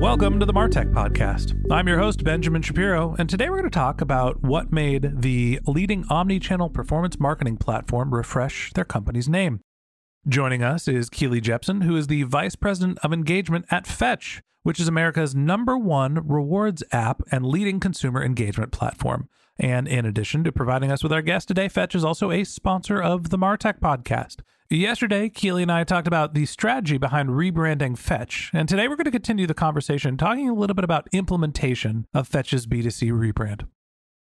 Welcome to the Martech Podcast. I'm your host, Benjamin Shapiro, and today we're going to talk about what made the leading omni-channel performance marketing platform refresh their company's name. Joining us is Keely Jeppson, who is the Vice President of Engagement at Fetch, which is America's number one rewards app and leading consumer engagement platform. And in addition to providing us with our guest today, Fetch is also a sponsor of the Martech Podcast. Yesterday, Keely and I talked about the strategy behind rebranding Fetch, and today we're going to continue the conversation talking a little bit about implementation of Fetch's B2C rebrand.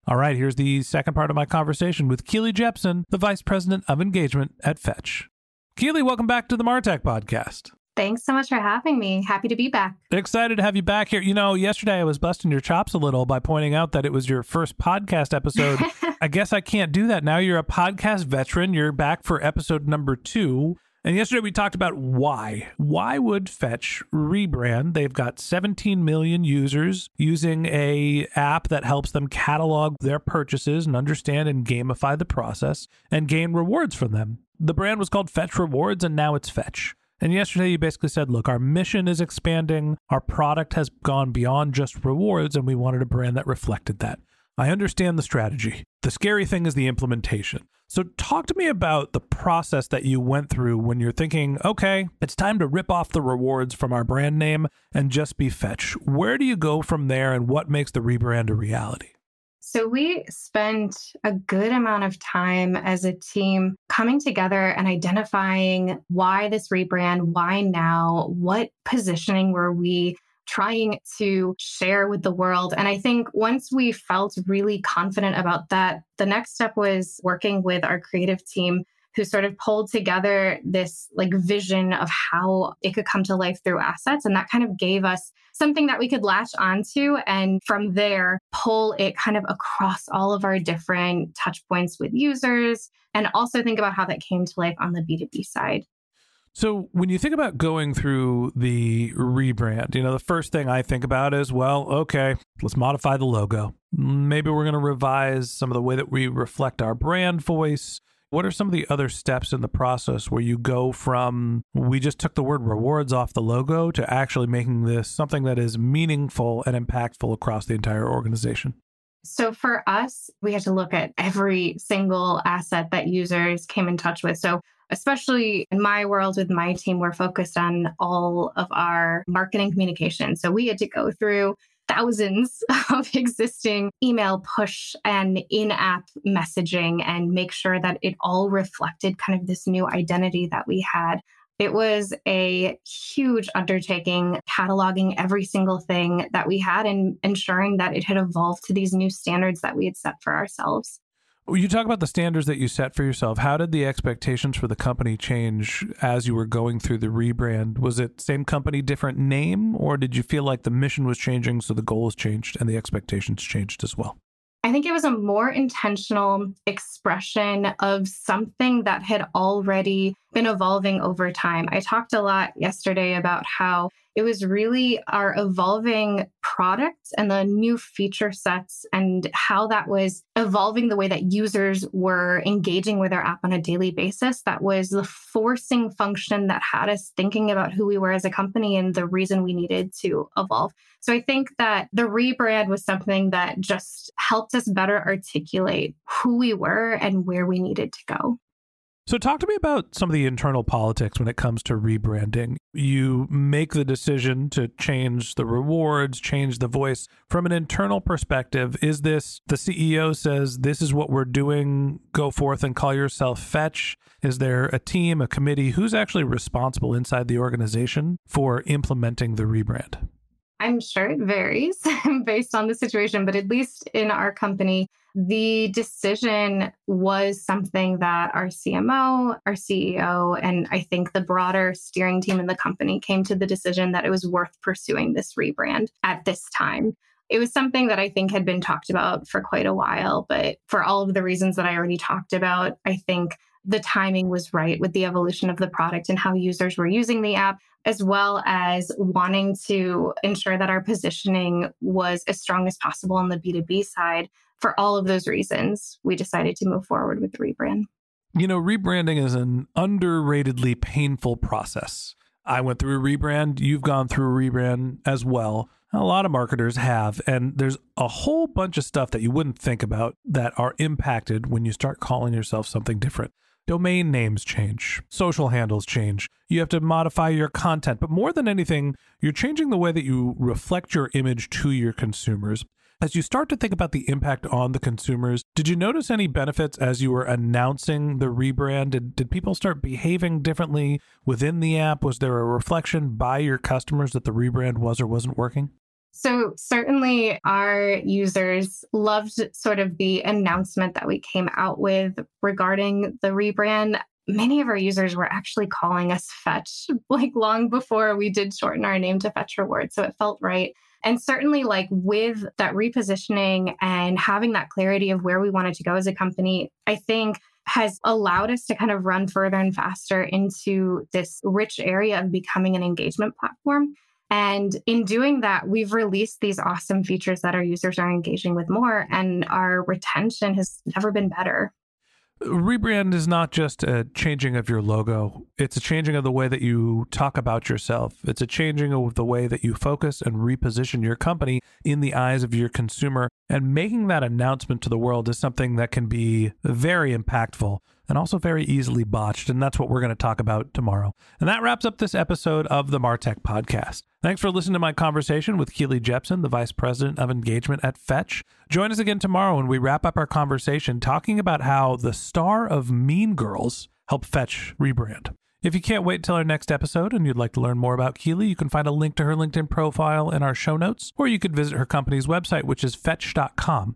All right, here's the second part of my conversation with Keely Jeppson, the Vice President of Engagement at Fetch. Keely, welcome back to the Martech Podcast. Thanks so much for having me. Happy to be back. Excited to have you back here. You know, yesterday I was busting your chops a little by pointing out that it was your first podcast episode. I guess I can't do that now. You're a podcast veteran. You're back for episode number two. And yesterday we talked about why. Why would Fetch rebrand? They've got 17 million users using a app that helps them catalog their purchases and understand and gamify the process and gain rewards from them. The brand was called Fetch Rewards and now it's Fetch. And yesterday you basically said, look, our mission is expanding. Our product has gone beyond just rewards, and we wanted a brand that reflected that. I understand the strategy. The scary thing is the implementation. So, talk to me about the process that you went through when you're thinking, okay, it's time to rip off the rewards from our brand name and just be Fetch. Where do you go from there, and what makes the rebrand a reality? So, we spent a good amount of time as a team coming together and identifying why this rebrand, why now, what positioning were we trying to share with the world. And I think once we felt really confident about that, the next step was working with our creative team who sort of pulled together this like vision of how it could come to life through assets. And that kind of gave us something that we could latch onto and from there pull it kind of across all of our different touch points with users and also think about how that came to life on the B2B side. So, when you think about going through the rebrand, you know, the first thing I think about is, well, okay, let's modify the logo. Maybe we're going to revise some of the way that we reflect our brand voice. What are some of the other steps in the process where you go from we just took the word rewards off the logo to actually making this something that is meaningful and impactful across the entire organization? So for us, we had to look at every single asset that users came in touch with. So especially in my world with my team, we're focused on all of our marketing communication. So we had to go through thousands of existing email push and in app messaging and make sure that it all reflected kind of this new identity that we had. It was a huge undertaking, cataloging every single thing that we had and ensuring that it had evolved to these new standards that we had set for ourselves. You talk about the standards that you set for yourself. How did the expectations for the company change as you were going through the rebrand? Was it same company, different name, or did you feel like the mission was changing, so the goals changed and the expectations changed as well? I think it was a more intentional expression of something that had already been evolving over time. I talked a lot yesterday about how It was really our evolving products and the new feature sets and how that was evolving the way that users were engaging with our app on a daily basis. That was the forcing function that had us thinking about who we were as a company and the reason we needed to evolve. So I think that the rebrand was something that just helped us better articulate who we were and where we needed to go. So, talk to me about some of the internal politics when it comes to rebranding. You make the decision to change the rewards, change the voice. From an internal perspective, is this the CEO says, This is what we're doing, go forth and call yourself Fetch? Is there a team, a committee? Who's actually responsible inside the organization for implementing the rebrand? I'm sure it varies based on the situation, but at least in our company, the decision was something that our CMO, our CEO, and I think the broader steering team in the company came to the decision that it was worth pursuing this rebrand at this time. It was something that I think had been talked about for quite a while, but for all of the reasons that I already talked about, I think the timing was right with the evolution of the product and how users were using the app, as well as wanting to ensure that our positioning was as strong as possible on the B2B side. For all of those reasons, we decided to move forward with the rebrand. You know, rebranding is an underratedly painful process. I went through a rebrand, you've gone through a rebrand as well. A lot of marketers have, and there's a whole bunch of stuff that you wouldn't think about that are impacted when you start calling yourself something different. Domain names change, social handles change. You have to modify your content, but more than anything, you're changing the way that you reflect your image to your consumers. As you start to think about the impact on the consumers, did you notice any benefits as you were announcing the rebrand? Did, did people start behaving differently within the app? Was there a reflection by your customers that the rebrand was or wasn't working? So, certainly, our users loved sort of the announcement that we came out with regarding the rebrand. Many of our users were actually calling us Fetch, like long before we did shorten our name to Fetch Reward. So, it felt right. And certainly, like with that repositioning and having that clarity of where we wanted to go as a company, I think has allowed us to kind of run further and faster into this rich area of becoming an engagement platform. And in doing that, we've released these awesome features that our users are engaging with more, and our retention has never been better. Rebrand is not just a changing of your logo, it's a changing of the way that you talk about yourself. It's a changing of the way that you focus and reposition your company in the eyes of your consumer. And making that announcement to the world is something that can be very impactful and also very easily botched. And that's what we're going to talk about tomorrow. And that wraps up this episode of the Martech Podcast. Thanks for listening to my conversation with Keely Jeppson, the Vice President of Engagement at Fetch. Join us again tomorrow when we wrap up our conversation talking about how the star of Mean Girls helped Fetch rebrand. If you can't wait till our next episode and you'd like to learn more about Keely, you can find a link to her LinkedIn profile in our show notes, or you could visit her company's website, which is fetch.com.